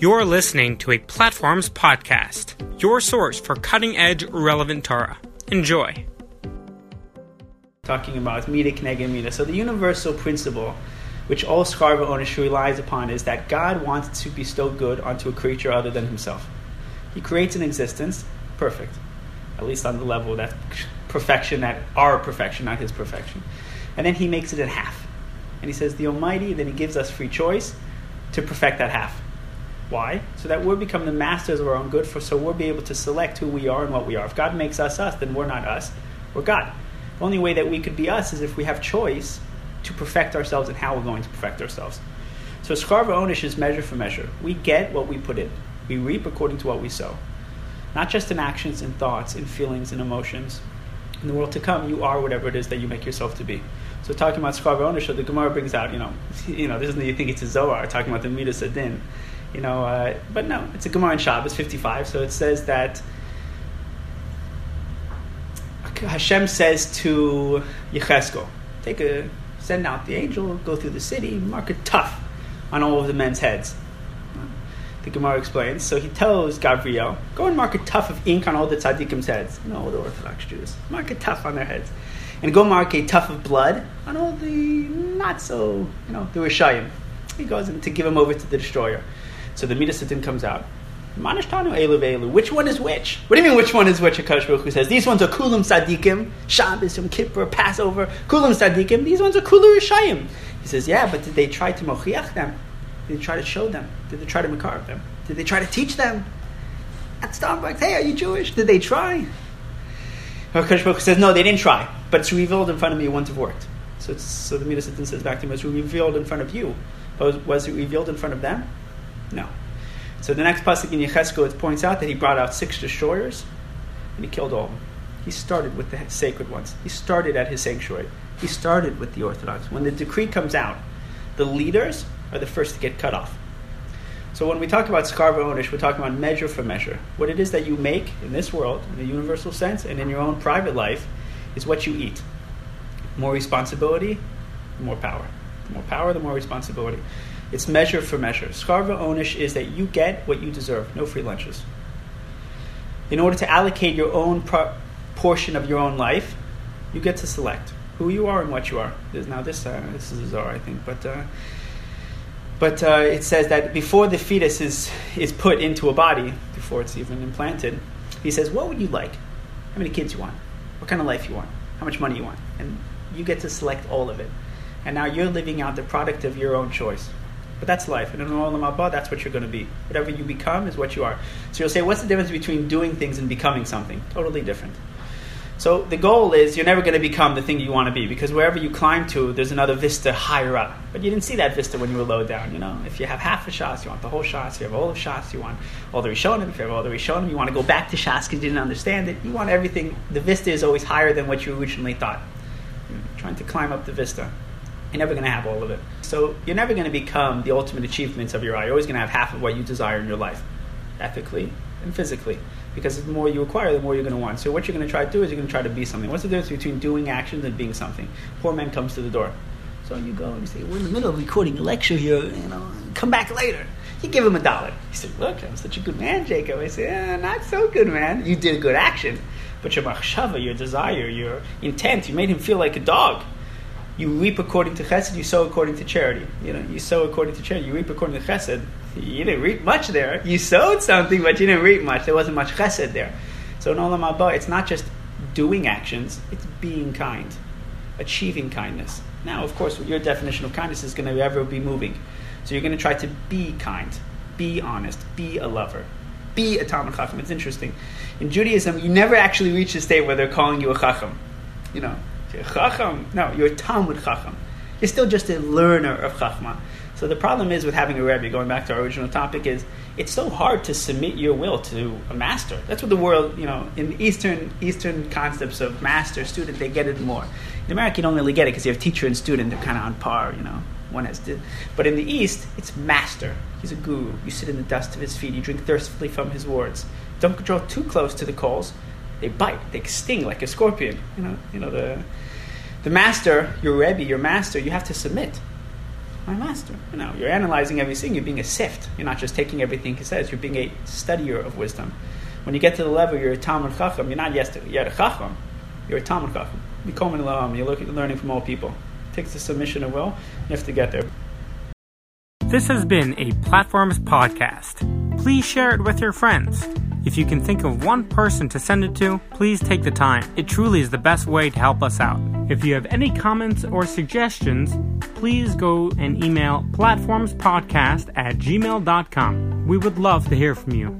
You're listening to a Platforms podcast, your source for cutting edge, relevant Torah. Enjoy. Talking about Mida Kneged Mida. So, the universal principle which all Schar V'Onesh relies upon is that God wants to bestow good onto a creature other than himself. He creates an existence, perfect, at least on the level that perfection, that our perfection, not his perfection. And then he makes it in half. And he says, the Almighty, then he gives us free choice to perfect that half. Why? So that we'll become the masters of our own good, for so we'll be able to select who we are and what we are. If God makes us us, then we're not us, we're God. The only way that we could be us is if we have choice to perfect ourselves and how we're going to perfect ourselves. So Schar V'Onesh is measure for measure. We get what we put in. We reap according to what we sow. Not just in actions and thoughts, in feelings and emotions. In the world to come, you are whatever it is that you make yourself to be. So talking about Schar V'Onesh, the Gemara brings out, you know, you know, this isn't you think it's a Zohar, talking about the Midas HaDin. You know, uh, but no, it's a Gemara in Shabbos 55, so it says that Hashem says to Yecheskel, take a send out the angel, go through the city, mark it tough on all of the men's heads. The Gemara explains. So he tells Gabriel, go and mark a tuff of ink on all the tzaddikim's heads, you know, all the Orthodox Jews. Mark a tuff on their heads. And go mark a tuff of blood on all the not so, you know, the Rishayim. He goes in to give him over to the destroyer. So the Midas comes out. Manishtanu Elu Elu. Which one is which? What do you mean which one is which? Akash Baruch Hu says these ones are Kulam Sadikim, Shabbos, Yom Kippur, Passover, Kulam Sadikim. These ones are Kulu Rishayim. He says, yeah, but did they try to mochiach them? Did they try to show them? Did they try to makar them? Did they try to teach them? At Starbucks, hey, are you Jewish? Did they try? Akash Baruch Hu says, no, they didn't try, but it's revealed in front of me. It wouldn't have worked. So, so the Midas says back to him, it was revealed in front of you. But was it revealed in front of them? No. So the next pasuk in Yecheskel it points out that he brought out six destroyers, and he killed all of them. He started with the sacred ones. He started at his sanctuary. He started with the Orthodox. When the decree comes out, the leaders are the first to get cut off. So when we talk about schar v'onesh, we're talking about measure for measure. What it is that you make in this world, in the universal sense, and in your own private life, is what you eat. More responsibility, more power. The more power, the more responsibility. It's measure for measure. Schar v'onesh is that you get what you deserve, no free lunches. In order to allocate your own pro- portion of your own life, you get to select who you are and what you are. Now this uh, this is czar, I think, but uh, but uh, it says that before the fetus is is put into a body, before it's even implanted, he says, "What would you like? How many kids you want? What kind of life you want? How much money you want?" And you get to select all of it. And now you're living out the product of your own choice. But that's life. And in Olam Haba, that's what you're going to be. Whatever you become is what you are. So you'll say, what's the difference between doing things and becoming something? Totally different. So the goal is you're never going to become the thing you want to be because wherever you climb to, there's another vista higher up. But you didn't see that vista when you were low down. You know, if you have half the Shas, you want the whole Shas. If you have all the Shas, you want all the Rishonim. If you have all the Rishonim, you want to go back to Shas because you didn't understand it. You want everything. The vista is always higher than what you originally thought. You're trying to climb up the vista. You're never going to have all of it. So you're never going to become the ultimate achievements of your eye. You're always going to have half of what you desire in your life, ethically and physically. Because the more you acquire, the more you're going to want. So what you're going to try to do is you're going to try to be something. What's the difference between doing actions and being something? Poor man comes to the door. So you go and you say, we're in the middle of recording a lecture here, you know, come back later. You give him a dollar. He said, look, I'm such a good man, Jacob. I said, not so good, man. You did a good action. But your machshava, your desire, your intent, you made him feel like a dog you reap according to chesed, you sow according to charity. You know, you sow according to charity, you reap according to chesed. You didn't reap much there. You sowed something, but you didn't reap much. There wasn't much chesed there. So in Olam Haba, it's not just doing actions, it's being kind, achieving kindness. Now, of course, your definition of kindness is going to ever be moving. So you're going to try to be kind, be honest, be a lover, be a Talmud Chacham. It's interesting. In Judaism, you never actually reach a state where they're calling you a Chacham. You know, Chacham. No, you're a Talmud Chacham. You're still just a learner of Chachma. So the problem is with having a Rebbe, going back to our original topic, is it's so hard to submit your will to a master. That's what the world, you know, in Eastern Eastern concepts of master, student, they get it more. In America, you don't really get it because you have teacher and student, they're kind of on par, you know. One has to, but in the East, it's master. He's a guru. You sit in the dust of his feet. You drink thirstily from his words. Don't draw too close to the coals they bite, they sting like a scorpion. You know, you know the the master, your rebbe, your master, you have to submit. my master. You know, you're analyzing everything. You're being a sift. You're not just taking everything he says. You're being a studier of wisdom. When you get to the level, you're a Talmud Chacham. You're not yet you're a Chacham. You're a Talmud Chacham. You're learning from all people. It takes the submission of will. You have to get there. This has been a Platforms podcast. Please share it with your friends. If you can think of one person to send it to, please take the time. It truly is the best way to help us out. If you have any comments or suggestions, please go and email platformspodcast at gmail.com. We would love to hear from you.